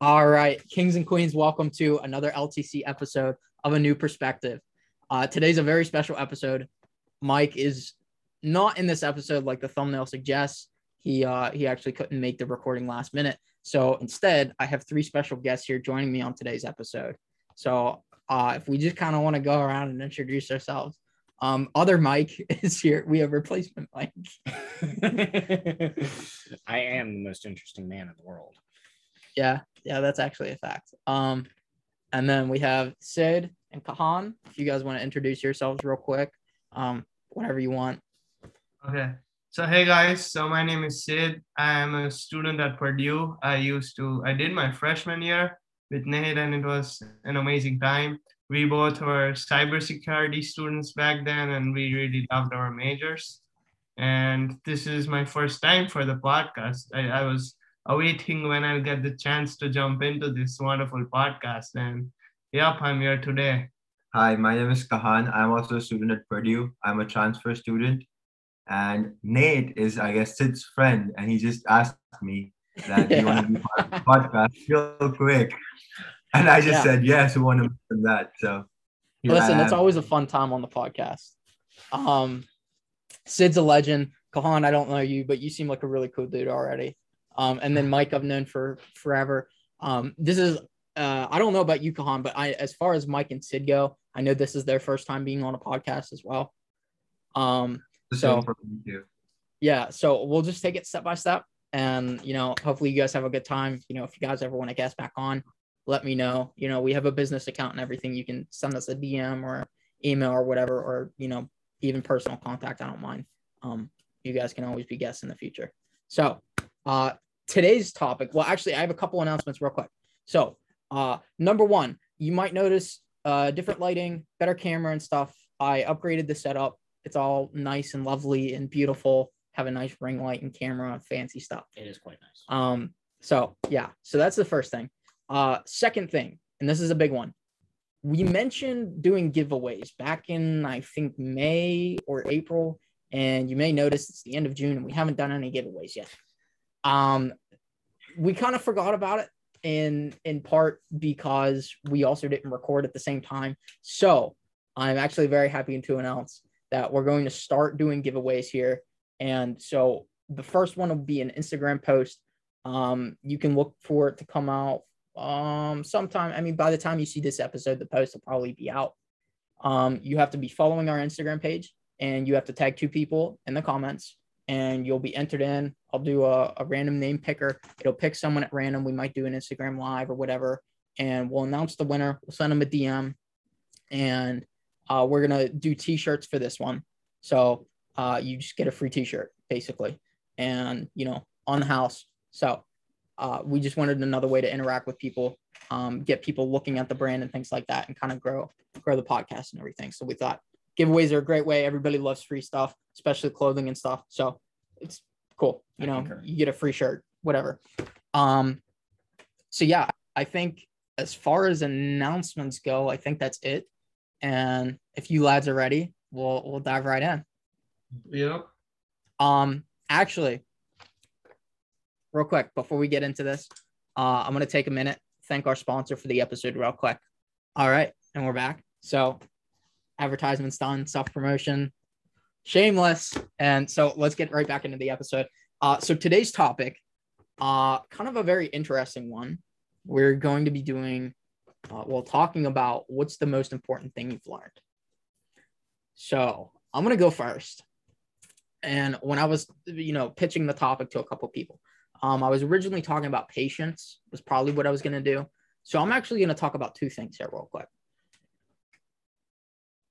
All right, kings and queens, welcome to another LTC episode of A New Perspective. Uh, today's a very special episode. Mike is not in this episode like the thumbnail suggests. He uh, he actually couldn't make the recording last minute. So instead, I have three special guests here joining me on today's episode. So uh, if we just kind of want to go around and introduce ourselves, um, other Mike is here. We have replacement Mike. I am the most interesting man in the world. Yeah, yeah, that's actually a fact. Um, and then we have Siddh and Kahaan. If you guys want to introduce yourselves real quick, um, whatever you want. Okay. So hey guys, so my name is Siddh. I am a student at Purdue. I used to I did my freshman year with Nate and it was an amazing time. We both were cybersecurity students back then and we really loved our majors. And this is my first time for the podcast. I, I was awaiting when I'll get the chance to jump into this wonderful podcast. And yep, I'm here today. Hi, my name is Kahaan. I'm also a student at Purdue. I'm a transfer student. And Nate is, I guess, Siddh's friend. And he just asked me that yeah. you want to be part of the podcast real quick. And I just yeah. said, yes, we want to mention that. So listen, it's always a fun time on the podcast. Um, Siddh's a legend. Kahaan, I don't know you, but you seem like a really cool dude already. Um, and then Mike, I've known for forever. Um, this is uh, I don't know about you, Kahaan, but I, as far as Mike and Siddh go, I know this is their first time being on a podcast as well. Um, so yeah, so we'll just take it step by step, and you know, hopefully you guys have a good time. You know, if you guys ever want to guest back on, let me know. You know, we have a business account and everything. You can send us a DM or email or whatever, or you know, even personal contact. I don't mind. Um, you guys can always be guests in the future. So, uh, today's topic. Well, actually, I have a couple announcements real quick. So, uh, number one, you might notice uh, different lighting, better camera and stuff. I upgraded the setup. It's all nice and lovely and beautiful. Have a nice ring light and camera, fancy stuff. It is quite nice. Um, so yeah, so that's the first thing. Uh, second thing, and this is a big one. We mentioned doing giveaways back in I think May or April, and you may notice it's the end of June and we haven't done any giveaways yet. Um, we kind of forgot about it in in part because we also didn't record at the same time. So I'm actually very happy to announce that we're going to start doing giveaways here. And so the first one will be an Instagram post. Um, you can look for it to come out um sometime. I mean, by the time you see this episode, the post will probably be out. Um, you have to be following our Instagram page and you have to tag two people in the comments and you'll be entered in. I'll do a, a random name picker. It'll pick someone at random. We might do an Instagram live or whatever, and we'll announce the winner. We'll send them a DM, and uh, we're gonna do T-shirts for this one. So uh, you just get a free T-shirt basically, and you know on the house. So uh, we just wanted another way to interact with people, um, get people looking at the brand and things like that, and kind of grow grow the podcast and everything. So we thought giveaways are a great way. Everybody loves free stuff, especially clothing and stuff. So it's cool. You know, you get a free shirt, whatever. Um, so yeah, I think as far as announcements go, I think that's it. And if you lads are ready, we'll we'll dive right in. Yep. Um, actually, real quick before we get into this, uh, I'm gonna take a minute, thank our sponsor for the episode real quick. All right, and we're back. So advertisements done, self promotion, shameless. And so let's get right back into the episode. Uh, so today's topic, uh, kind of a very interesting one. We're going to be doing, uh, well, talking about what's the most important thing you've learned. So I'm gonna go first. And when I was, you know, pitching the topic to a couple people, um, I was originally talking about patience was probably what I was gonna do. So I'm actually gonna talk about two things here real quick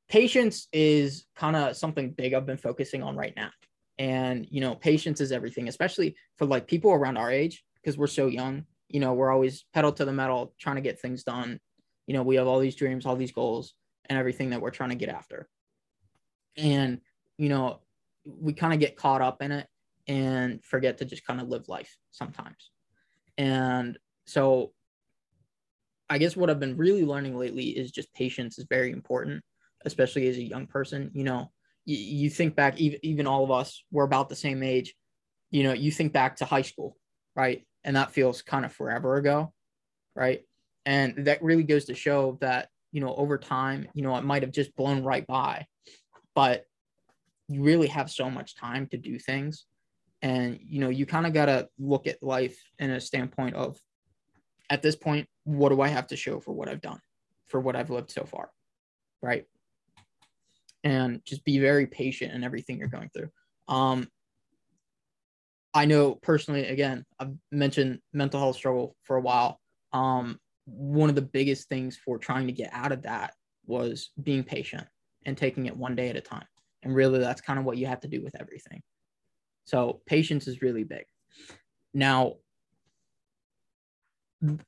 patience is kind of something big I've been focusing on right now. And, you know, patience is everything, especially for like people around our age, because we're so young. You know, we're always pedal to the metal, trying to get things done. You know, we have all these dreams, all these goals, and everything that we're trying to get after. And, you know, we kind of get caught up in it and forget to just kind of live life sometimes. And so I guess what I've been really learning lately is just patience is very important especially as a young person. You know, you, you think back, even, even all of us, we're about the same age. You know, you think back to high school, right? And that feels kind of forever ago. right? And that really goes to show that, you know, over time, you know, it might have just blown right by, but you really have so much time to do things. And, you know, you kind of got to look at life in a standpoint of, at this point, what do I have to show for what I've done, for what I've lived so far? Right. And just be very patient in everything you're going through. Um, I know personally, again, I've mentioned mental health struggle for a while. Um, one of the biggest things for trying to get out of that was being patient and taking it one day at a time. And really, that's kind of what you have to do with everything. So, patience is really big. Now,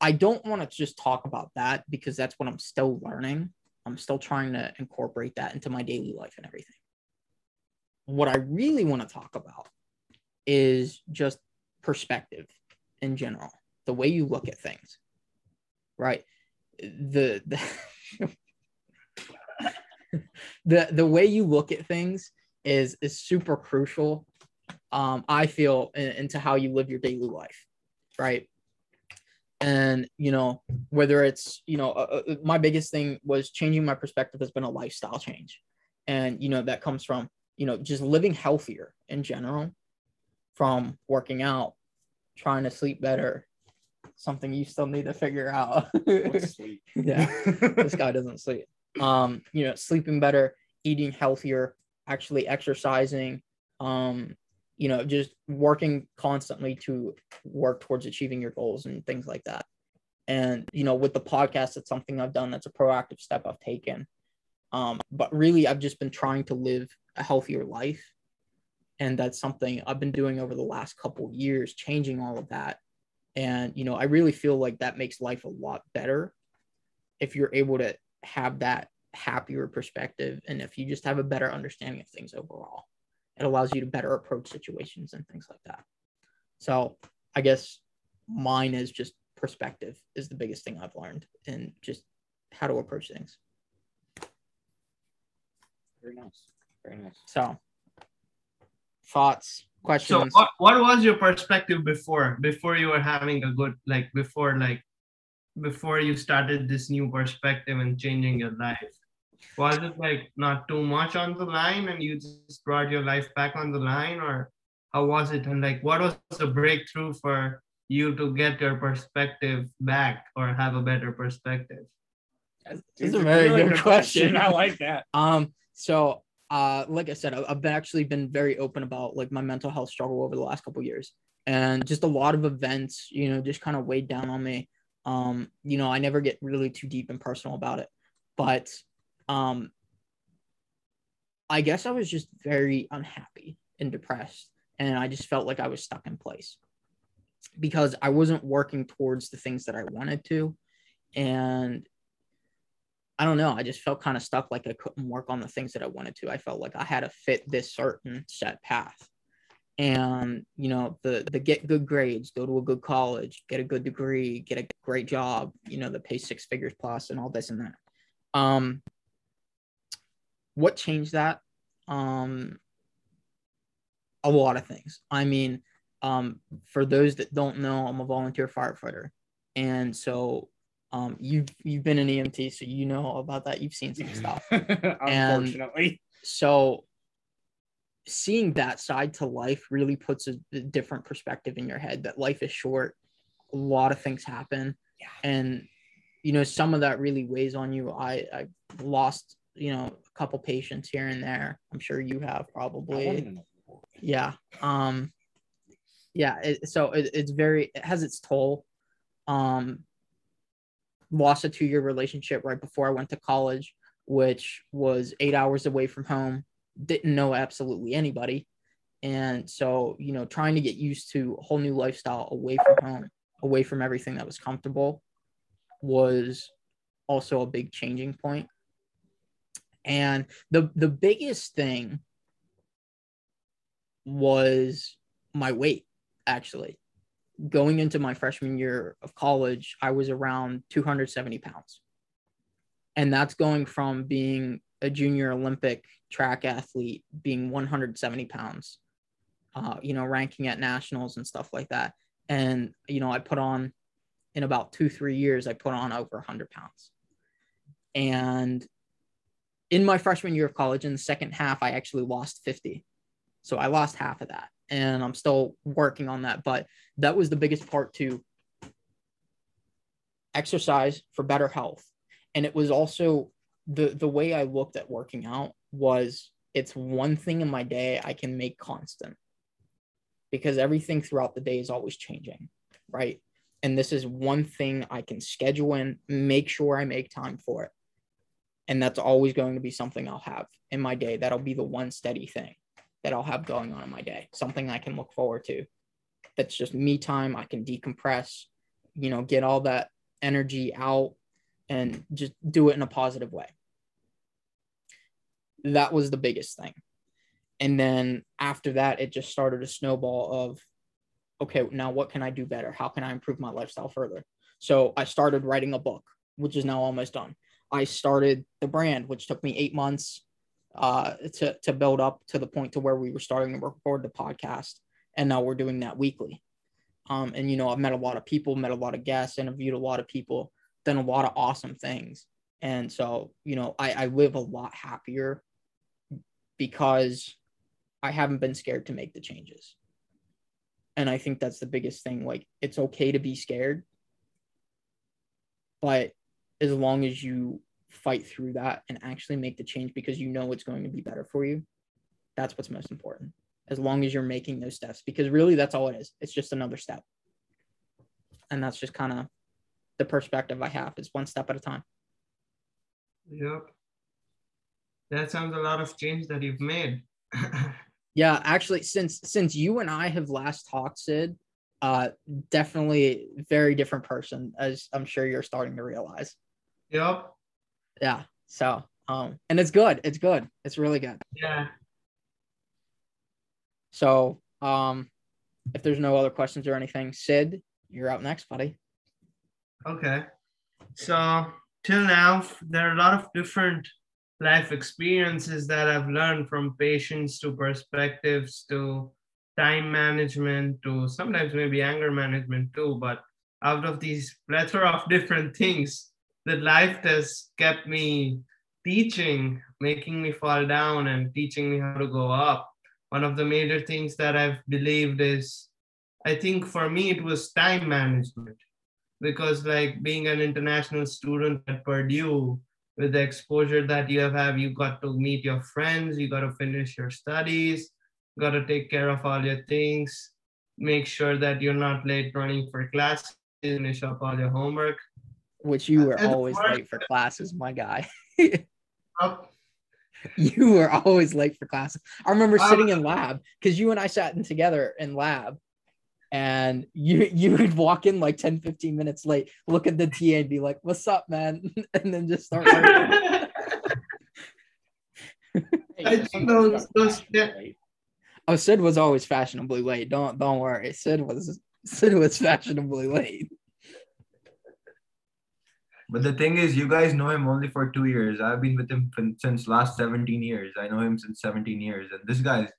I don't want to just talk about that because that's what I'm still learning. I'm still trying to incorporate that into my daily life and everything. What I really want to talk about is just perspective in general, the way you look at things, right? The, the, the, the way you look at things is, is super crucial. Um, I feel in, into how you live your daily life, right? And you know whether it's you know uh, uh, my biggest thing was changing my perspective has been a lifestyle change. And you know that comes from you know just living healthier in general from working out trying to sleep better something you still need to figure out. Yeah this guy doesn't sleep. Um you know sleeping better eating healthier actually exercising um you know, just working constantly to work towards achieving your goals and things like that. And, you know, with the podcast, it's something I've done that's a proactive step I've taken. Um, but really, I've just been trying to live a healthier life. And that's something I've been doing over the last couple years, changing all of that. And, you know, I really feel like that makes life a lot better if you're able to have that happier perspective and if you just have a better understanding of things overall it allows you to better approach situations and things like that. So I guess mine is just perspective is the biggest thing I've learned and just how to approach things. Very nice. Very nice. So thoughts, questions. So what, what was your perspective before before you were having a good like before like before you started this new perspective and changing your life? Was it like not too much on the line and you just brought your life back on the line or how was it and like what was the breakthrough for you to get your perspective back or have a better perspective it's a very good question. I like that. Um, so uh, like I said, I've actually been very open about like my mental health struggle over the last couple years, and just a lot of events, you know, just kind of weighed down on me. Um, you know, I never get really too deep and personal about it, but um, I guess I was just very unhappy and depressed. And I just felt like I was stuck in place because I wasn't working towards the things that I wanted to. And I don't know, I just felt kind of stuck like I couldn't work on the things that I wanted to. I felt like I had to fit this certain set path. And you know, the the get good grades, go to a good college, get a good degree, get a great job, you know, that pays six figures plus and all this and that. Um, what changed that? Um, a lot of things. I mean, um, for those that don't know, I'm a volunteer firefighter, and so um, you've you've been an EMT, so you know about that. You've seen some stuff. Unfortunately, and so seeing that side to life really puts a, different perspective in your head. That life is short. A lot of things happen, yeah. and you know some of that really weighs on you. I I lost you know couple patients here and there. I'm sure you have probably. yeah um yeah it, so it, it's very it has its toll. Um lost a two-year relationship right before i went to college which was eight hours away from home. Didn't know absolutely anybody. And so you know trying to get used to a whole new lifestyle away from home away from everything that was comfortable was also a big changing point and the the biggest thing was my weight actually. Going into my freshman year of college, I was around 270 pounds. And that's going from being a junior Olympic track athlete, being 170 pounds, uh, you know, ranking at nationals and stuff like that. And, you know, I put on in about two, three years, I put on over 100 pounds. And in my freshman year of college, in the second half, I actually lost 50. So I lost half of that. And I'm still working on that. But that was the biggest part to exercise for better health. And it was also the the way I looked at working out was it's one thing in my day I can make constant because everything throughout the day is always changing, right? And this is one thing I can schedule in, make sure I make time for it. And that's always going to be something I'll have in my day. That'll be the one steady thing that I'll have going on in my day, something I can look forward to. That's just me time. I can decompress, you know, get all that energy out and just do it in a positive way. That was the biggest thing. And then after that, it just started a snowball of, okay, now what can I do better? How can I improve my lifestyle further? So I started writing a book, which is now almost done. I started the brand, which took me eight months uh, to, to build up to the point to where we were starting to record the podcast. And now we're doing that weekly. Um, and, you know, I've met a lot of people, met a lot of guests, interviewed a lot of people, done a lot of awesome things. And so, you know, I, I live a lot happier because I haven't been scared to make the changes. And I think that's the biggest thing. Like, it's okay to be scared, but as long as you fight through that and actually make the change because you know it's going to be better for you, that's what's most important. As long as you're making those steps, because really that's all it is. It's just another step. And that's just kind of the perspective I have is one step at a time. Yep. That sounds a lot of change that you've made. Yeah, actually, since since you and I have last talked, Siddh, uh, definitely very different person, as I'm sure you're starting to realize. Yep. Yeah. So, um, and it's good. It's good. It's really good. Yeah. So, um, if there's no other questions or anything, Siddh, you're up next, buddy. Okay. So till now, there are a lot of different life experiences that I've learned from patience to perspectives to time management to sometimes maybe anger management too. But out of these plethora of different things that life has kept me teaching, making me fall down and teaching me how to go up. One of the major things that I've believed is, I think for me, it was time management. Because, like being an international student at Purdue, with the exposure that you have, you got to meet your friends, you got to finish your studies, you got to take care of all your things, make sure that you're not late running for classes, finish up all your homework. Which you were always late for classes, my guy. You were always late for classes. I remember sitting in lab because you and I sat in together in lab and you you would walk in like 10, 15 minutes late, look at the TA and be like, What's up, man? and then just start working. I those- those- yeah. Oh, Siddh was always fashionably late. Don't don't worry. Siddh was Siddh was fashionably late. But the thing is, you guys know him only for two years. I've been with him since last 17 years. I know him since 17 years. And this guy's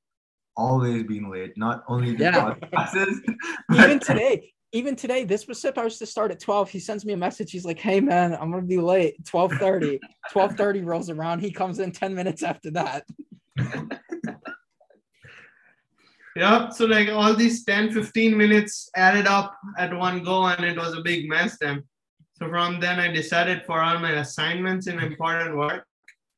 always been late, not only the Yeah. classes. Even today, even today, this was supposed to start at 12. He sends me a message. He's like, Hey man, I'm gonna be late. 12:30. 12:30 rolls around. He comes in 10 minutes after that. Yeah, so like all these 10, 15 minutes added up at one go, and it was a big mess then. So from then, I decided for all my assignments and important work,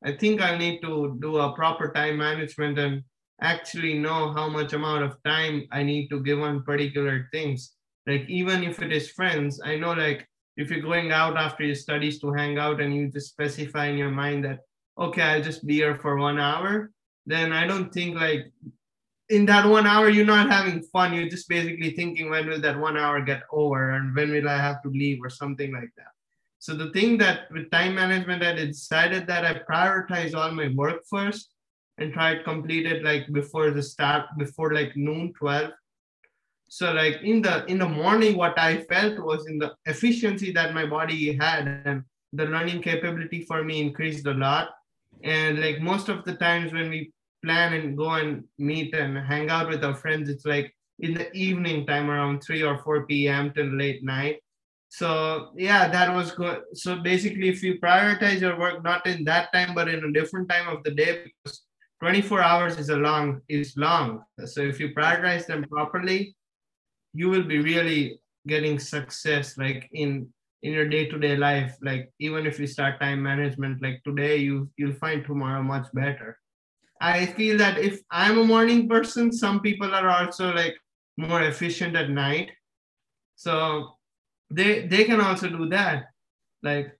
I think I need to do a proper time management and actually know how much amount of time I need to give on particular things. Like even if it is friends, I know like if you're going out after your studies to hang out and you just specify in your mind that okay, I'll just be here for one hour, then I don't think like in that one hour you're not having fun. You're just basically thinking when will that one hour get over? And when will i have to leave or something like that? So the thing that with time management i decided that i prioritize all my work first and try to complete it like before the start before like noon 12 so like in the in the morning what i felt was in the efficiency that my body had and the learning capability for me increased a lot. And like most of the times when we plan and go and meet and hang out with our friends, it's like in the evening time around 3 or 4 p.m. till late night. so yeah, that was good. So basically, if you prioritize your work not in that time but in a different time of the day, because 24 hours is a long is long. So if you prioritize them properly, you will be really getting success like in in your day-to-day life like even if you start time management like today you you'll find tomorrow much better i feel that if i'm a morning person some people are also like more efficient at night. So they they can also do that. Like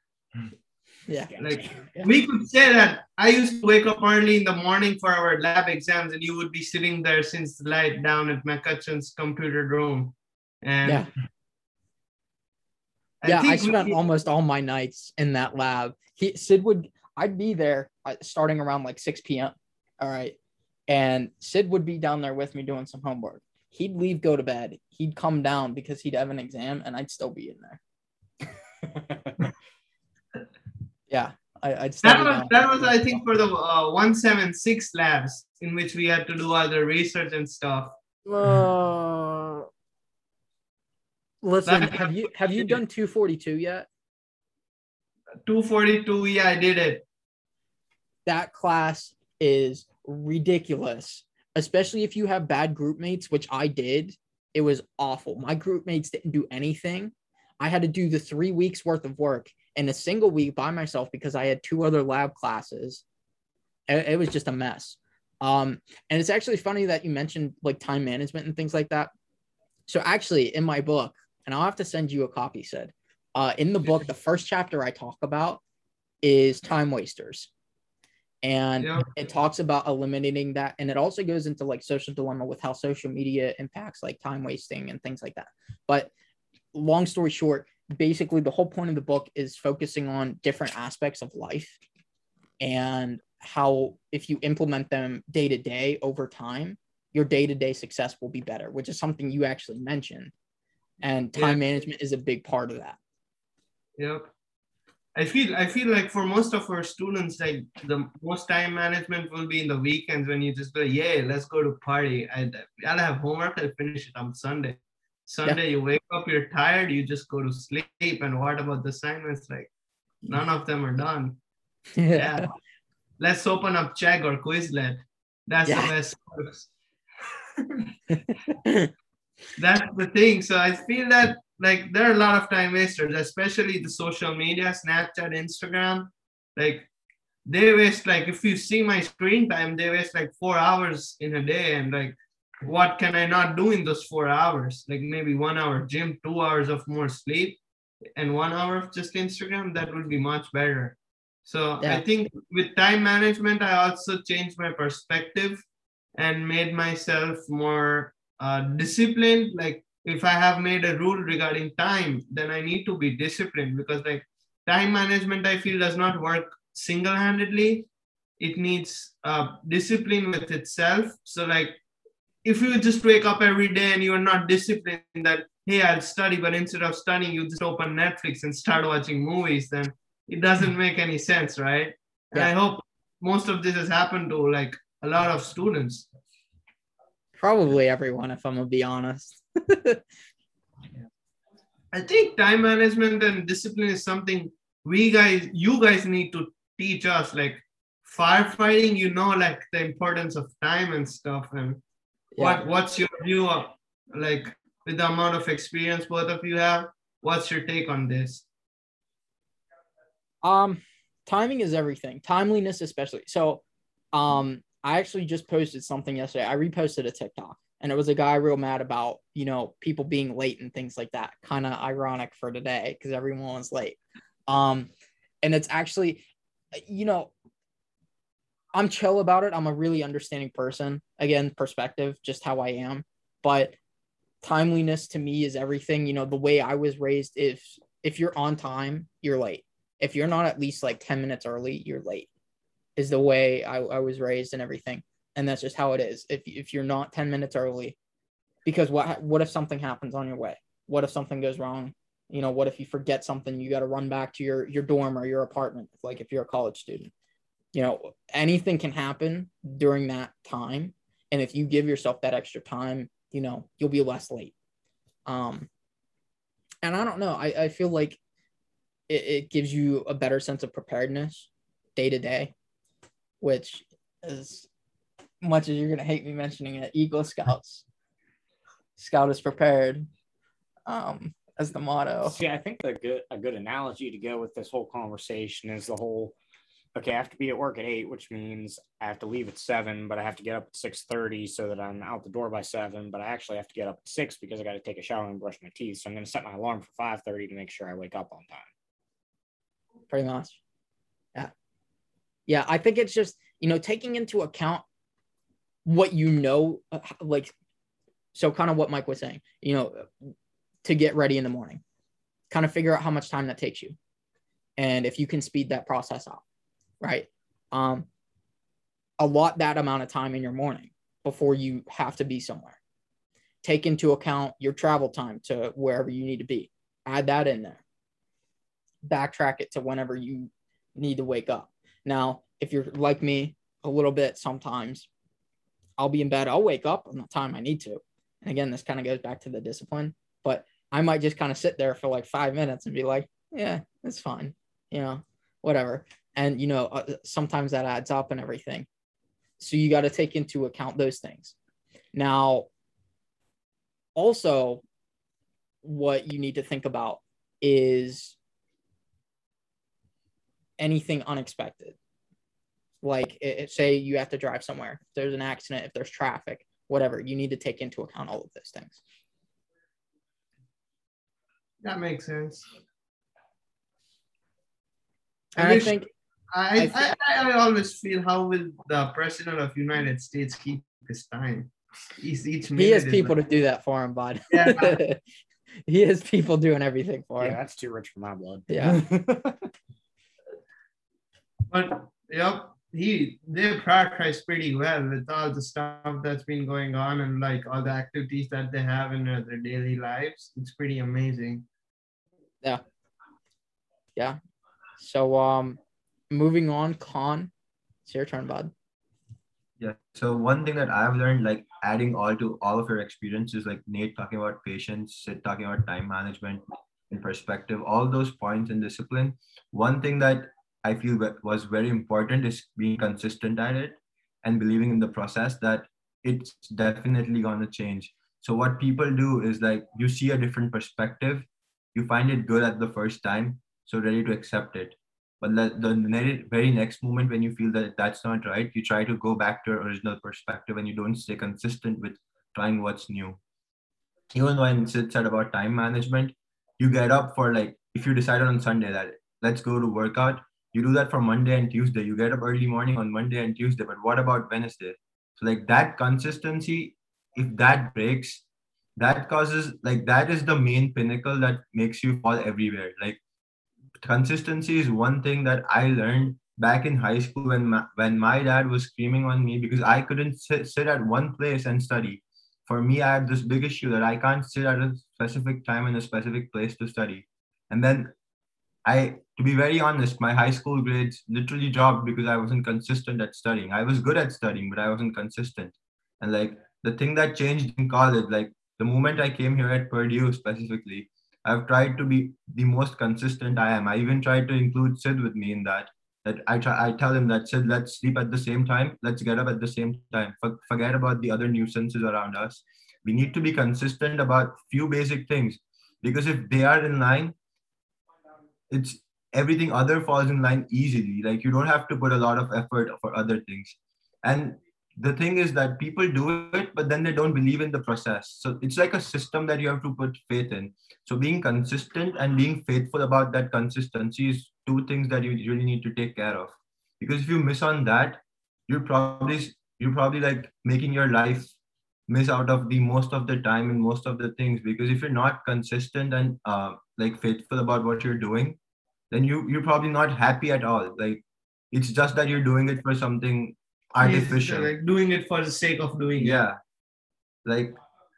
yeah. like we could say that i used to wake up early in the morning for our lab exams and you would be sitting there since the light down at mccutcheon's computer room. And yeah. I yeah, I think we- spent almost all my nights in that lab. He Siddh would I'd be there uh, starting around like 6 p.m. All right. And Siddh would be down there with me doing some homework. He'd leave, go to bed. He'd come down because he'd have an exam and I'd still be in there. Yeah. I, I'd still that be was that was I think for the uh, 176 labs in which we had to do all the research and stuff. Uh, listen, have you have you done 242 yet? 242, yeah, I did it. that class is ridiculous, especially if you have bad group mates, which I did. It was awful. My group mates didn't do anything. I had to do the three weeks worth of work in a single week by myself because I had two other lab classes. It, was just a mess. Um, and it's actually funny that you mentioned like time management and things like that. So actually, in my book, and I'll have to send you a copy, Siddh Uh, in the book, the first chapter I talk about is time wasters and it talks about eliminating that and it also goes into like social dilemma with how social media impacts like time wasting and things like that but long story short basically the whole point of the book is focusing on different aspects of life and how if you implement them day to day over time your day-to-day success will be better which is something you actually mentioned and time Yeah. management is a big part of that Yep. I feel I feel like for most of our students, like the most time management will be in the weekends when you just go, yeah, let's go to party. I I'll have homework. I'll finish it on Sunday. Sunday you wake up, you're tired, you just go to sleep. And what about the assignments? Like none of them are done. Yeah. let's open up Chegg or Quizlet. That's Yeah. the best. course. That's the thing. So I feel that like there are a lot of time wasters, especially the social media, Snapchat, Instagram. Like they waste like if you see my screen time, they waste like four hours in a day. And like what can I not do in those four hours? Like maybe one hour gym, two hours of more sleep, and one hour of just Instagram, that would be much better. So Yeah. I think with time management, I also changed my perspective and made myself more uh, disciplined. Like if I have made a rule regarding time, then I need to be disciplined because like time management, I feel does not work single-handedly. It needs uh, discipline with itself. So like if you just wake up every day and you are not disciplined that hey I'll study, but instead of studying, you just open Netflix and start watching movies, then it doesn't make any sense, right? And I hope most of this has happened to like a lot of students. probably everyone if i'm gonna be honest I think time management and discipline is something we guys, you guys need to teach us. Like firefighting, you know, like the importance of time and stuff. And Yeah. what what's your view of like with the amount of experience both of you have? What's your take on this? Um, timing is everything. Timeliness, especially. So, um, I actually just posted something yesterday. I reposted a TikTok, and it was a guy real mad about you know people being late and things like that. Kind of ironic for today because everyone was late. Um, and it's actually, you know, I'm chill about it. I'm a really understanding person. Again, perspective, just how I am. But timeliness to me is everything. You know, the way I was raised, if if you're on time, you're late if you're not at least like 10 minutes early, you're late, is the way I, I was raised and everything. And that's just how it is. If, if you're not 10 minutes early, because what, what if something happens on your way? What if something goes wrong? You know, what if you forget something? You got to run back to your, your dorm or your apartment, like if you're a college student. You know, anything can happen during that time. And if you give yourself that extra time, you know, you'll be less late. Um, and I don't know. I, I feel like it, it gives you a better sense of preparedness day to day, which as much as you're gonna hate me mentioning it, Eagle Scouts. Scout is prepared. Um, as the motto. See, I think the good a good analogy to go with this whole conversation is the whole okay, I have to be at work at eight, which means I have to leave at seven, but I have to get up at six thirty so that I'm out the door by seven. But I actually have to get up at six because I got to take a shower and brush my teeth. So I'm going to set my alarm for five thirty to make sure I wake up on time. Pretty much, yeah, yeah. I think it's just you know taking into account what you know, uh, like so kind of what Mike was saying. You know, to get ready in the morning. Kind of figure out how much time that takes you. And if you can speed that process up, right? Um, allot that amount of time in your morning before you have to be somewhere. Take into account your travel time to wherever you need to be. Add that in there. Backtrack it to whenever you need to wake up. Now, if you're like me a little bit, sometimes I'll be in bed. I'll wake up on the time I need to. And again, this kind of goes back to the discipline, but I might just kind of sit there for like five minutes and be like, yeah, it's fine, you know, whatever. And, you know, uh, sometimes that adds up and everything. So you got to take into account those things. Now, also, what you need to think about is anything unexpected. Like, it, say you have to drive somewhere, if there's an accident, if there's traffic, whatever, you need to take into account all of those things. That makes sense. And I, I think I, I, I, I, always feel how will the president of United States keep his time? He's each he has people like, to do that for him, bud. Yeah. he has people doing everything for yeah, him. that's too rich for my blood. Yeah. but yep, he they prioritize pretty well with all the stuff that's been going on and like all the activities that they have in their daily lives. It's pretty amazing. Yeah. Yeah. So um moving on, Khan. It's your turn, bud. Yeah. So one thing that I've learned, like adding all to all of your experiences, like Nate talking about patience, Siddh talking about time management in perspective, all those points and discipline. One thing that I feel was very important is being consistent at it and believing in the process that it's definitely gonna change. So what people do is like you see a different perspective you find it good at the first time, so ready to accept it. But the, very next moment when you feel that that's not right, you try to go back to your original perspective and you don't stay consistent with trying what's new. Even when Siddh said about time management, you get up for like, if you decided on Sunday that let's go to workout, you do that for Monday and Tuesday. You get up early morning on Monday and Tuesday, but what about Wednesday? So like that consistency, if that breaks, that causes like that is the main pinnacle that makes you fall everywhere like consistency is one thing that i learned back in high school when my, when my dad was screaming on me because i couldn't sit, sit at one place and study for me i had this big issue that i can't sit at a specific time in a specific place to study and then i to be very honest my high school grades literally dropped because i wasn't consistent at studying i was good at studying but i wasn't consistent and like the thing that changed in college like the moment I came here at Purdue specifically, I've tried to be the most consistent I am. I even tried to include Siddh with me in that. That I try, I tell him that Siddh, let's sleep at the same time, let's get up at the same time. For, forget about the other nuisances around us. We need to be consistent about few basic things because if they are in line, it's everything other falls in line easily. Like you don't have to put a lot of effort for other things. And the thing is that people do it but then they don't believe in the process so it's like a system that you have to put faith in so being consistent and being faithful about that consistency is two things that you really need to take care of because if you miss on that you're probably you're probably like making your life miss out of the most of the time and most of the things because if you're not consistent and uh, like faithful about what you're doing then you you're probably not happy at all. Like it's just that you're doing it for something artificial. Like doing it for the sake of doing yeah. It. like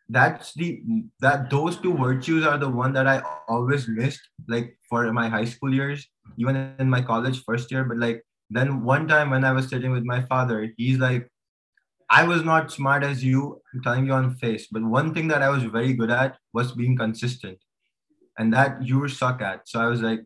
that's the that those two virtues are the one that i always missed like for my high school years even in my college first year. But like then one time when i was sitting with my father he's like i was not smart as you I'm telling you on face but one thing that i was very good at was being consistent. And that you suck at. So I was like,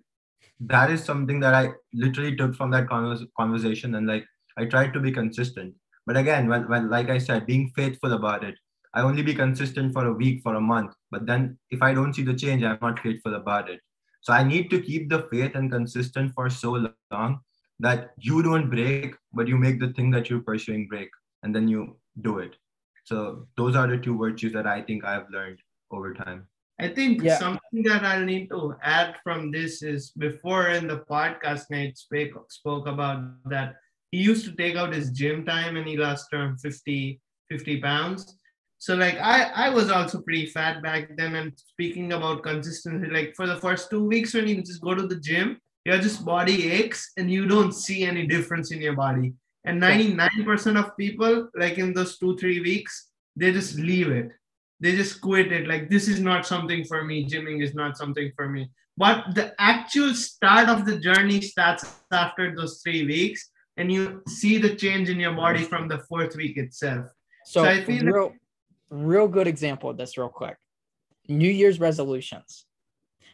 that is something that I literally took from that convers- conversation, and like I tried to be consistent. But again, when, when like I said, being faithful about it, I only be consistent for a week, for a month. But then if I don't see the change, I'm not faithful about it. So I need to keep the faith and consistent for so long that you don't break, but you make the thing that you're pursuing break, and then you do it. So those are the two virtues that I think I've learned over time. I think Yeah. something that I'll need to add from this is before in the podcast, Nate spoke, spoke about that he used to take out his gym time and he lost around 50, 50 pounds. So like I, I was also pretty fat back then. And speaking about consistency, like for the first two weeks when you just go to the gym, your just body aches and you don't see any difference in your body. And 99% of people, like in those two, three weeks, they just leave it they just quit it like this is not something for me gymming is not something for me but the actual start of the journey starts after those three weeks and you see the change in your body from the fourth week itself So, So I feel real, real good example of this, real quick. New Year's resolutions.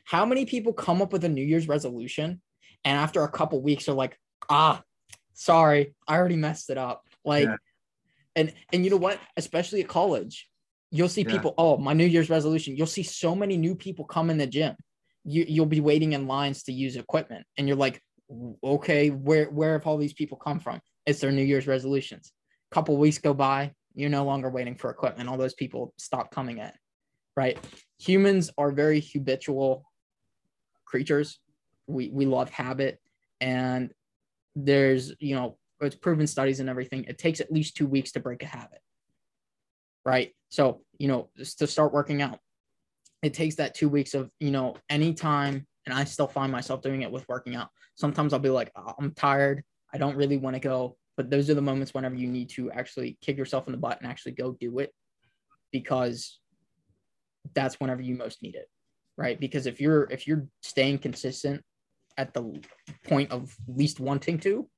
How many people come up with a New Year's resolution and after a couple weeks are like, ah, sorry, I already messed it up. Like, Yeah. and and you know what? Especially at college, you'll see Yeah. people. Oh, my New Year's resolution. You'll see so many new people come in the gym. You you'll be waiting in lines to use equipment, and you're like, okay, where where have all these people come from? It's their New Year's resolutions. A couple weeks go by, you're no longer waiting for equipment. All those people stop coming in, right? Humans are very habitual creatures. We we love habit, and there's you know it's proven studies and everything. It takes at least two weeks to break a habit, right? So you know to start working out, it takes that two weeks of you know any time. and I still find myself doing it with working out. Sometimes I'll be like, "Oh, I'm tired. I don't really want to go. But those are the moments whenever you need to actually kick yourself in the butt and actually go do it because that's whenever you most need it. Right. Because if you're if you're staying consistent at the point of least wanting to,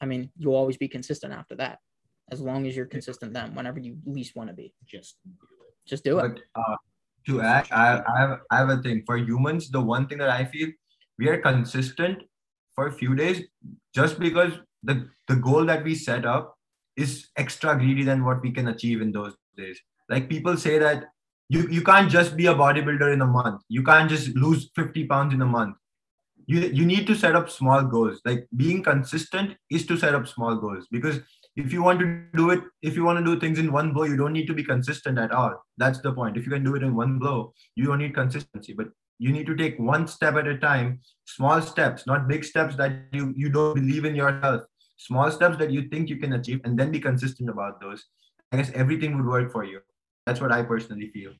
I mean, you'll always be consistent after that. As long as you're consistent then, whenever you least want to be. Just do it. Just do it. But uh, to add, I, I have I have a thing for humans. The one thing that I feel we are consistent for a few days just because the the goal that we set up is extra greedy than what we can achieve in those days. Like people say that you you can't just be a bodybuilder in a month. You can't just lose 50 pounds in a month. You you need to set up small goals. Like being consistent is to set up small goals because if you want to do it, if you want to do things in one blow, you don't need to be consistent at all. That's the point. If you can do it in one blow, you don't need consistency. But you need to take one step at a time, small steps, not big steps that you you don't believe in yourself. Small steps that you think you can achieve, and then be consistent about those. I guess everything would work for you. That's what I personally feel.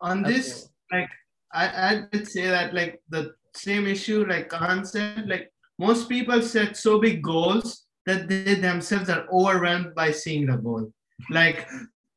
on this like I, I would say that like the same issue like Khan said like most people set so big goals that they themselves are overwhelmed by seeing the goal like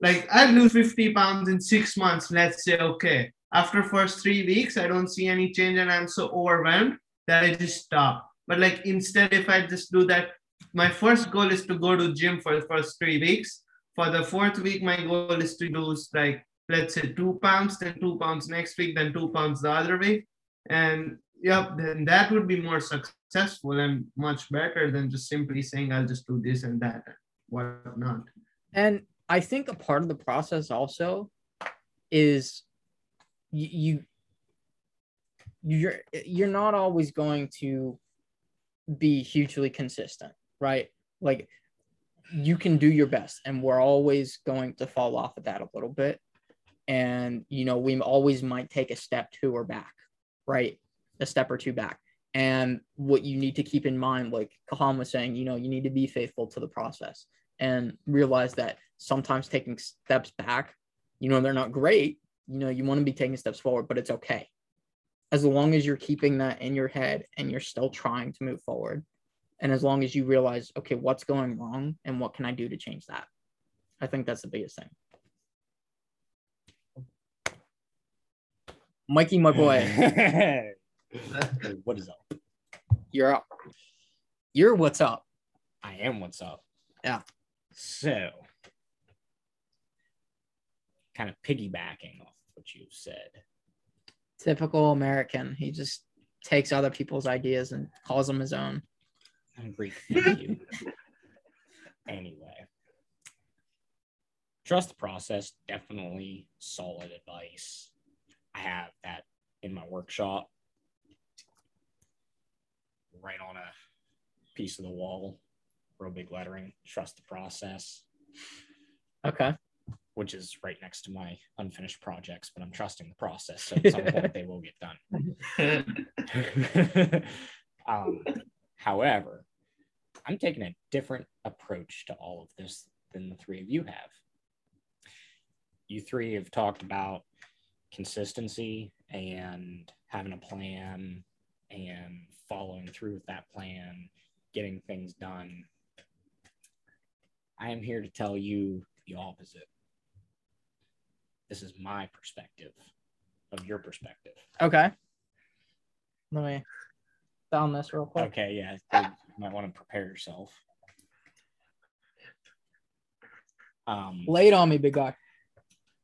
like i lose 50 pounds in six months let's say okay. After first three weeks i don't see any change and i'm so overwhelmed that i just stop. But like instead if i just do that my first goal is to go to gym for the first three weeks. For the fourth week my goal is to lose like let's say two pounds, then two pounds next week, then two pounds the other week. And yep, then that would be more successful and much better than just simply saying I'll just do this and that and whatnot. And I think a part of the process also is you, you you're you're not always going to be hugely consistent, right? Like you can do your best and we're always going to fall off of that a little bit. And you know, we always might take a step two or back, right? A step or two back. And what you need to keep in mind, like Kahaan was saying, you know, you need to be faithful to the process and realize that sometimes taking steps back, you know, they're not great. You know, you want to be taking steps forward, but it's okay. As long as you're keeping that in your head and you're still trying to move forward. And as long as you realize, okay, what's going wrong and what can I do to change that? I think that's the biggest thing. Mikey, my boy, what is up? you're up. You're what's up. I am what's up. Yeah. So, kind of piggybacking off what you said, Typical American. He just takes other people's ideas and calls them his own. Great. Thank you. anyway, trust the process. Definitely solid advice. I have that in my workshop, right on a piece of the wall, real big lettering. Trust the process, Okay. which is right next to my unfinished projects, but I'm trusting the process. So at some point they will get done. um, however, I'm taking a different approach to all of this than the three of you have. You three have talked about consistency and having a plan and following through with that plan, getting things done. I am here to tell you the opposite. This is my perspective of your perspective. Okay. Let me down this real quick. Okay, yeah, you might want to prepare yourself. Um, Lay it on me, big guy.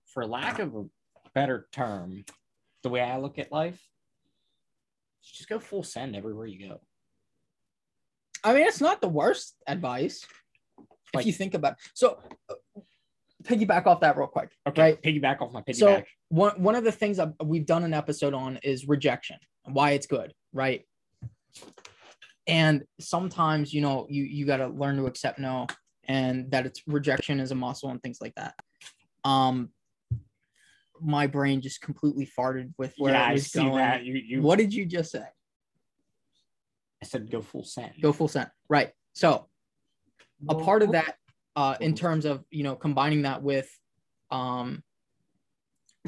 for lack of a better term, the way I look at life, just go full send everywhere you go. I mean, it's not the worst advice Like- if you think about. So, uh, piggyback off that real quick. Okay, Right. piggyback off my piggyback. So one one of the things I've, we've done an episode on is rejection and why it's good, right? And sometimes you know you you got to learn to accept no, and that it's rejection is a muscle and things like that. Um, my brain just completely farted with where yeah, I was going. that. You, you. What did you just say? I said go full send. Go full send, right? So a part of that uh, in terms of you know combining that with um,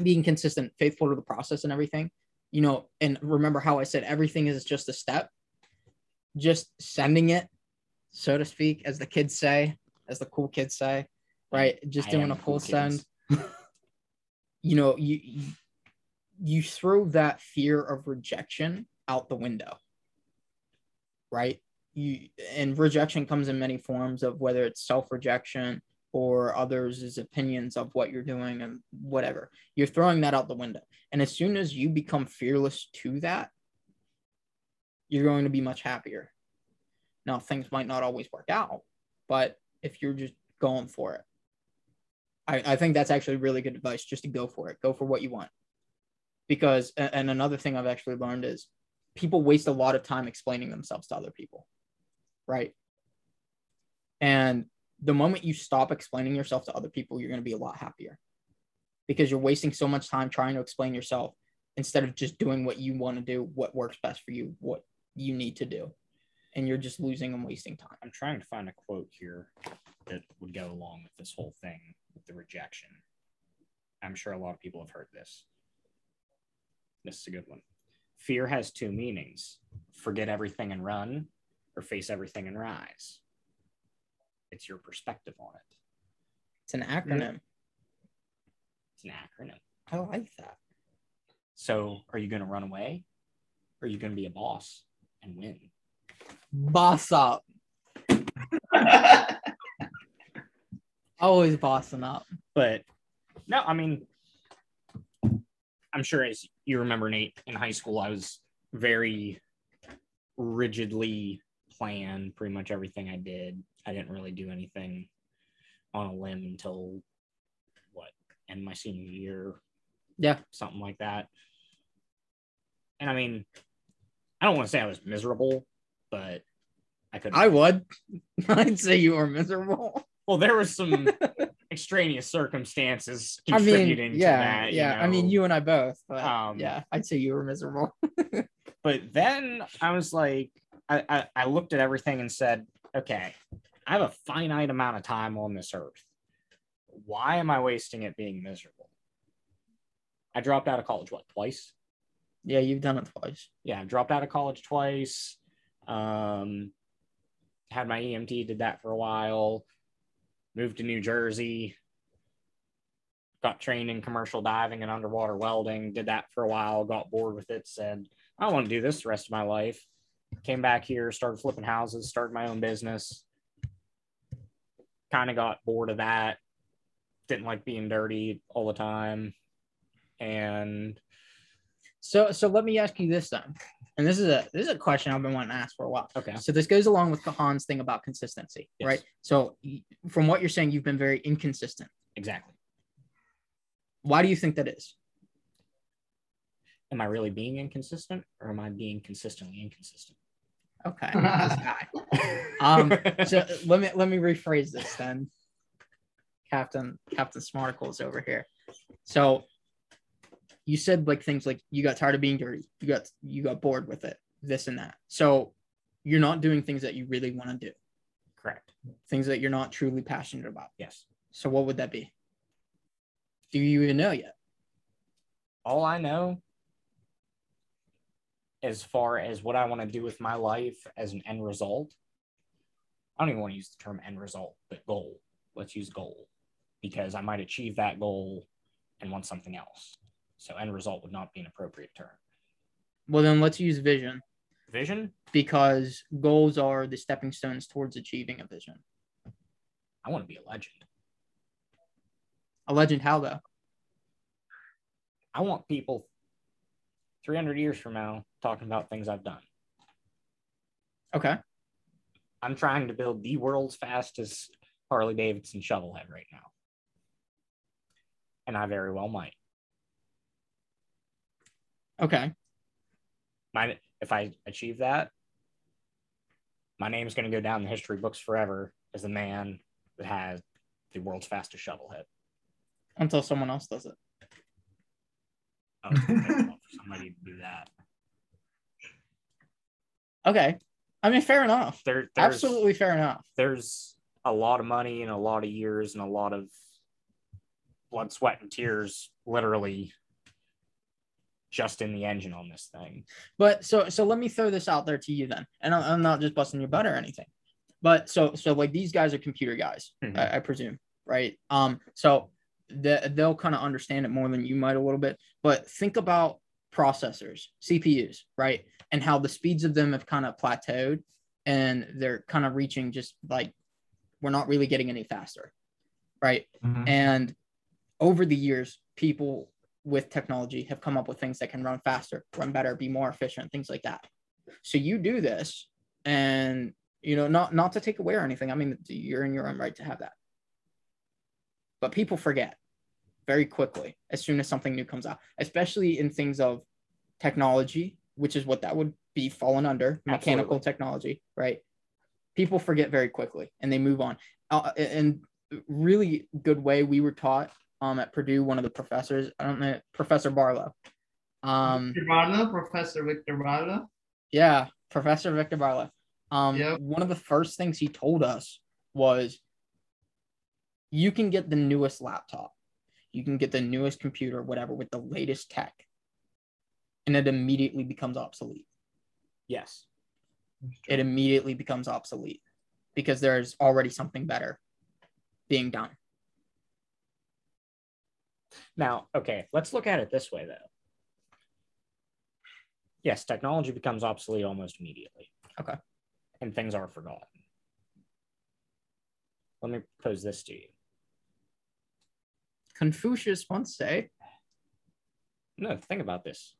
being consistent faithful to the process and everything you know and remember how i said everything is just a step just sending it so to speak as the kids say as the cool kids say right just I doing a full cool send you know you you- throw that fear of rejection out the window right? You and rejection comes in many forms of whether it's self-rejection or others' opinions of what you're doing and whatever. You're throwing that out the window. And as soon as you become fearless to that you're going to be much happier. Now things might not always work out but if you're just going for it i, I think that's actually really good advice just to go for it. Go for what you want. Because and another thing i've actually learned is people waste a lot of time explaining themselves to other people right? And the moment you stop explaining yourself to other people you're going to be a lot happier. Because you're wasting so much time trying to explain yourself instead of just doing what you want to do what works best for you what you need to do. And you're just losing and wasting time. I'm trying to find a quote here that would go along with this whole thing with the rejection. I'm sure a lot of people have heard this. This is a good one. Fear has two meanings forget everything and run, or face everything and rise. It's your perspective on it. it's an acronym It's an acronym. i like that So, are you going to run away? Or are you going to be a boss and win? boss up always bossing up But no, I mean, I'm sure as you remember, Nate, in high school, I was very rigidly planned pretty much everything I did. I didn't really do anything on a limb until what, end my senior year, yeah something like that. And I mean, I don't want to say I was miserable, but I could. i would i'd say you were miserable Well, there was some extraneous circumstances I mean, contributing yeah, to that. you yeah. I mean, you and I both. But Um, yeah, I'd say you were miserable. But then I was like, I, I, I looked at everything and said, okay, I have a finite amount of time on this earth. Why am I wasting it being miserable? I dropped out of college, what, twice? yeah, you've done it twice. Yeah, I dropped out of college twice. Um, had my EMT, did that for a while. Moved to New Jersey. Got trained in commercial diving and underwater welding. Did that for a while. Got bored with it. Said, I want to do this the rest of my life. Came back here, started flipping houses, started my own business. Kind of got bored of that. Didn't like being dirty all the time. And So so let me ask you this then. And this is a this is a question I've been wanting to ask for a while. Okay. So this goes along with Kahaan's thing about consistency, Yes. right? So from what you're saying, you've been very inconsistent. Exactly. Why do you think that is? Am I really being inconsistent or am I being consistently inconsistent? Okay. Um, So let me let me rephrase this then. Captain Captain Smarticles over here. So you said like things like you got tired of being dirty. You got you got bored with it. This and that. So you're not doing things that you really want to do. Correct. Things that you're not truly passionate about. Yes. So what would that be? Do you even know yet? All I know as far as what I want to do with my life as an end result, I don't even want to use the term end result, but goal. Let's use goal because I might achieve that goal and want something else. So end result would not be an appropriate term. Well, then let's use vision Vision, because goals are the stepping stones towards achieving a vision. I want to be a legend. A legend, how though? I want people 300 years from now talking about things I've done. Okay. I'm trying to build the world's fastest Harley Davidson shovelhead right now. And I very well might. Okay. My if I achieve that, my name's gonna go down in the history books forever as the man that has the world's fastest shovel shovelhead. Until someone else does it. I was gonna take one for somebody to do that. Okay. I mean, fair enough. There, Absolutely fair enough. there's a lot of money and a lot of years and a lot of blood, sweat, and tears, literally, just in the engine on this thing. But so so let me throw this out there to you then, and I'm, I'm not just busting your butt or anything. But so so like these guys are computer guys, Mhm. I, I presume, right? Um, so the, they'll kind of understand it more than you might a little bit. But think about processors, CPUs, right, and how the speeds of them have kind of plateaued, and they're kind of reaching just like we're not really getting any faster, right? Mhm. And over the years, people with technology have come up with things that can run faster, run better, be more efficient, things like that. So you do this, and you know, not not to take away or anything. I mean, you're in your own right to have that. But people forget very quickly as soon as something new comes out, especially in things of technology, which is what that would be fallen under mechanical Absolutely. technology, right? People forget very quickly and they move on. Uh, and really good way we were taught um, at Purdue, one of the professors, I don't know, Professor Barlow. Um, Victor Barlow, Professor Victor Barlow. yeah, Professor Victor Barlow. Um, Yep. One of the first things he told us was you can get the newest laptop, you can get the newest computer, whatever, with the latest tech, and it immediately becomes obsolete. Yes. It immediately becomes obsolete because there's already something better being done. Now, okay, let's look at it this way, though. Yes, technology becomes obsolete almost immediately. Okay. And things are forgotten. Let me pose this to you. Confucius once said, No, think about this.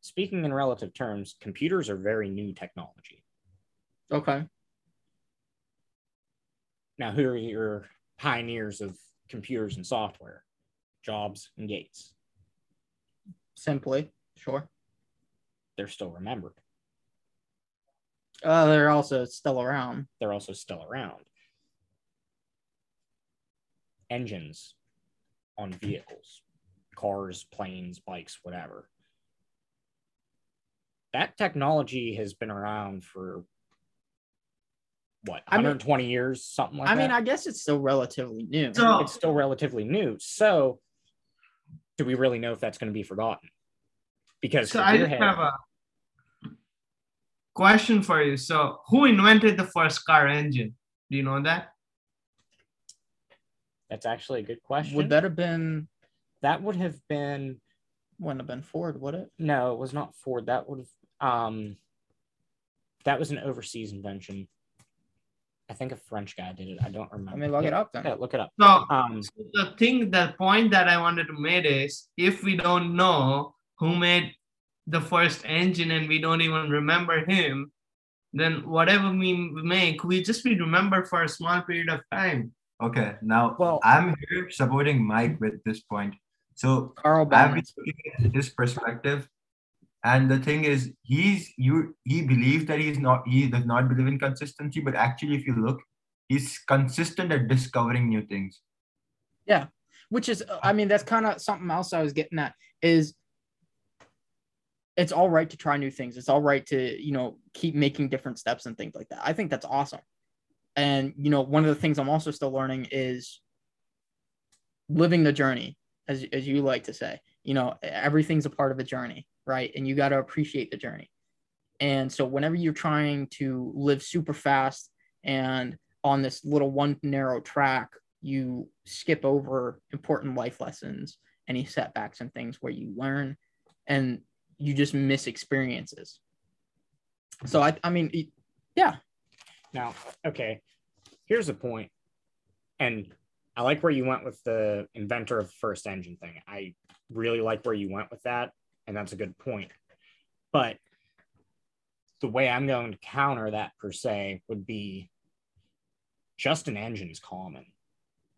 Speaking in relative terms, computers are very new technology. okay, Now, who are your pioneers of computers and software? Jobs and Gates. simply, sure. They're still remembered. Uh, they're also still around. They're also still around. Engines on vehicles, cars, planes, bikes, whatever. That technology has been around for what, I mean- 120 years, something like I that? I mean, I guess it's still relatively new. So- it's still relatively new. So, do we really know if that's going to be forgotten? Because So I just head- have a question for you. So, who invented the first car engine? Do you know that? that's actually a good question. Would that have been that would have been wouldn't have been Ford, would it? no, it was not Ford. That would have um, that was an overseas invention. I think a French guy did it. I don't remember. Let me look it up then. Yeah, look it up. So, Um, the thing, the point that I wanted to make is if we don't know who made the first engine and we don't even remember him, then whatever we make, we just we remember for a small period of time. Okay, now Well- I'm here supporting Mike with this point. So Carl I've Ballmer. been looking at his perspective, and the thing is, he's you. He believes that he's not. He does not believe in consistency, but actually, if you look, he's consistent at discovering new things. Yeah, which is i mean that's kind of something else i was getting at is it's all right to try new things it's all right to you know keep making different steps and things like that i think that's awesome and you know one of the things i'm also still learning is living the journey as, as you like to say you know everything's a part of a journey right and you got to appreciate the journey and so whenever you're trying to live super fast and on this little one narrow track you skip over important life lessons, any setbacks and things where you learn and you just miss experiences. So I, I mean, yeah, Now, okay, here's a point, and I like where you went with the inventor of first engine thing. I really like where you went with that, and that's a good point. But the way I'm going to counter that per se would be just an engine is common.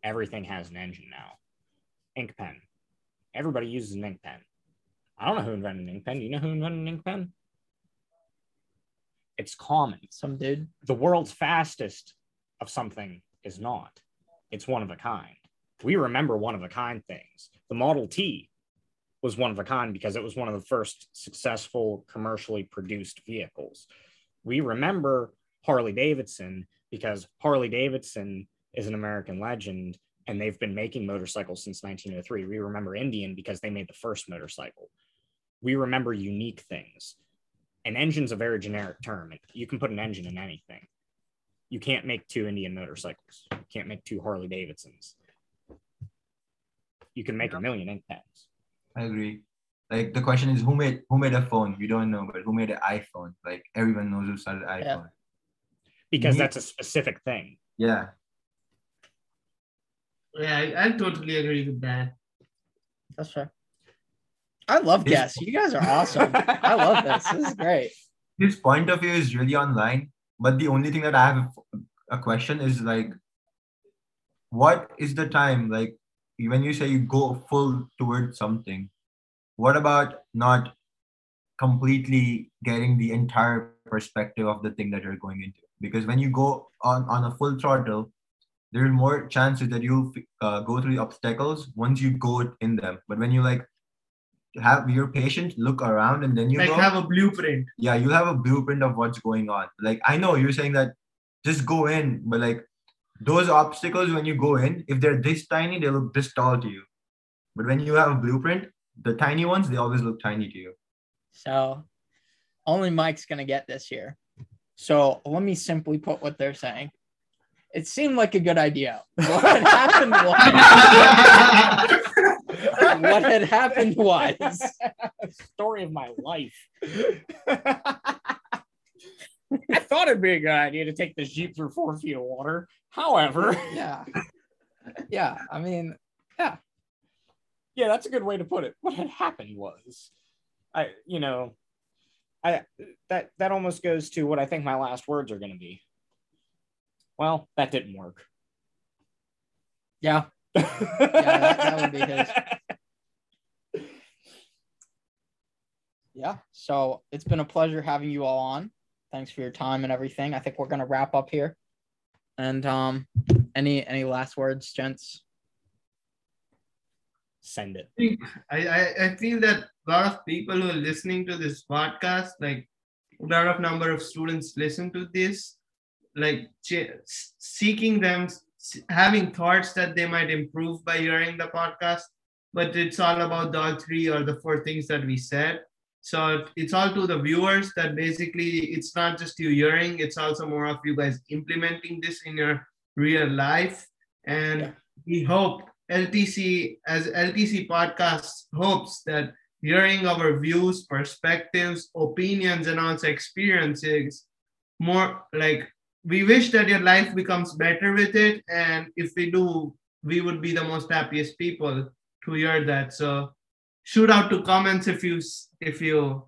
Everything has an engine now. Ink pen. Everybody uses an ink pen. I don't know who invented an ink pen. Do you know who invented an ink pen? It's common some dude. the world's fastest of something is not. It's one of a kind. We remember one of a kind things. The Model T was one of a kind because it was one of the first successful commercially produced vehicles. We remember Harley Davidson because Harley Davidson is an American legend and they've been making motorcycles since 1903. We remember Indian because they made the first motorcycle. We remember unique things an engine's a very generic term. You can put an engine in anything. You can't make two Indian motorcycles. You can't make two Harley Davidsons. You can make a million ink pens. I agree. Like the question is, who made who made a phone? You don't know, but who made an iPhone? Like everyone knows who started iPhone. because Me- that's a specific thing. Yeah. Yeah, I, I totally agree with that. That's fair. I love His- guests. You guys are awesome. I love this. This is great. His point of view is really online, but the only thing that I have a question is like, what is the time like when you say you go full towards something? What about not completely getting the entire perspective of the thing that you're going into? Because when you go on on a full throttle, there's more chances that you uh, go through the obstacles once you go in them. But when you like have your patient look around and then you Like go, have a blueprint. yeah, you have a blueprint of what's going on. Like I know you're saying that just go in, but like those obstacles when you go in, if they're this tiny, they look this tall to you. But when you have a blueprint, the tiny ones, they always look tiny to you. So only Mike's gonna get this here. So let me simply put what they're saying. It seemed like a good idea. What had happened was what had happened was Story of my life. I thought it'd be a good idea to take this Jeep through four feet of water. However, yeah. Yeah. I mean, yeah, yeah, that's a good way to put it. What had happened was, I, you know, I that that almost goes to what I think my last words are going to be. Well, that didn't work. yeah. yeah, that would be his. Yeah. So it's been a pleasure having you all on. Thanks for your time and everything. I think we're gonna wrap up here. And um any any last words, gents? Send it. I, I, I feel that a lot of people who are listening to this podcast, like a lot of number of students listen to this, like seeking them, having thoughts that they might improve by hearing the podcast. But it's all about the all three or the four things that we said. So it's all to the viewers that basically it's not just you hearing, it's also more of you guys implementing this in your real life. And Yeah. we hope LTC as LTC podcast hopes that hearing our views, perspectives, opinions, and also experiences more like we wish that your life becomes better with it. And if we do, we would be the most happiest people to hear that. So shoot out to comments if you if you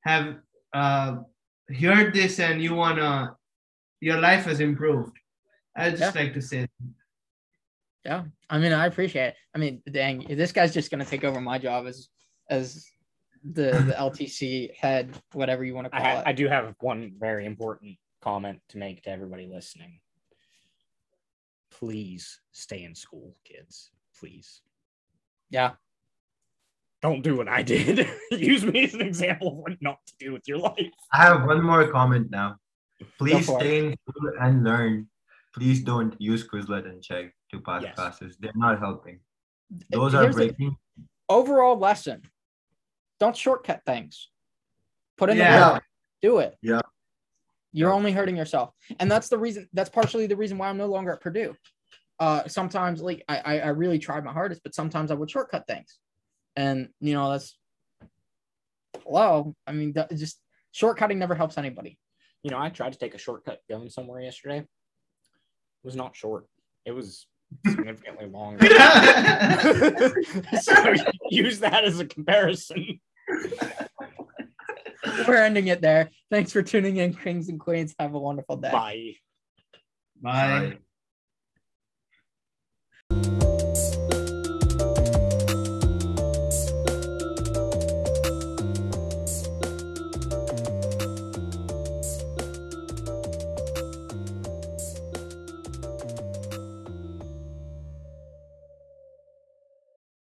have uh, heard this and you wanna your life has improved. I would just like to say Yeah, I mean, I appreciate it. I mean, dang, this guy's just gonna take over my job as as the the LTC head, whatever you want to I, call ha- it. I do have one very important comment to make to everybody listening. Please stay in school, kids. Please. yeah, Don't do what I did. Use me as an example of what not to do with your life. I have one more comment now. Please stay in school and learn. Please don't use Quizlet and Chegg to pass Yes. classes. They're not helping. Those are Here's the breaking. overall lesson: don't shortcut things. Put in the Yeah. work. Do it. Yeah. You're only hurting yourself, and that's the reason. That's partially the reason why I'm no longer at Purdue. Uh, sometimes, like I, I, I really tried my hardest, but sometimes I would shortcut things, and you know that's. Hello, I mean, that, just shortcutting never helps anybody. You know, I tried to take a shortcut going somewhere yesterday. It was not short. It was significantly longer. so use that as a comparison. We're ending it there. Thanks for tuning in, kings and queens. Have a wonderful day. Bye. bye. Bye.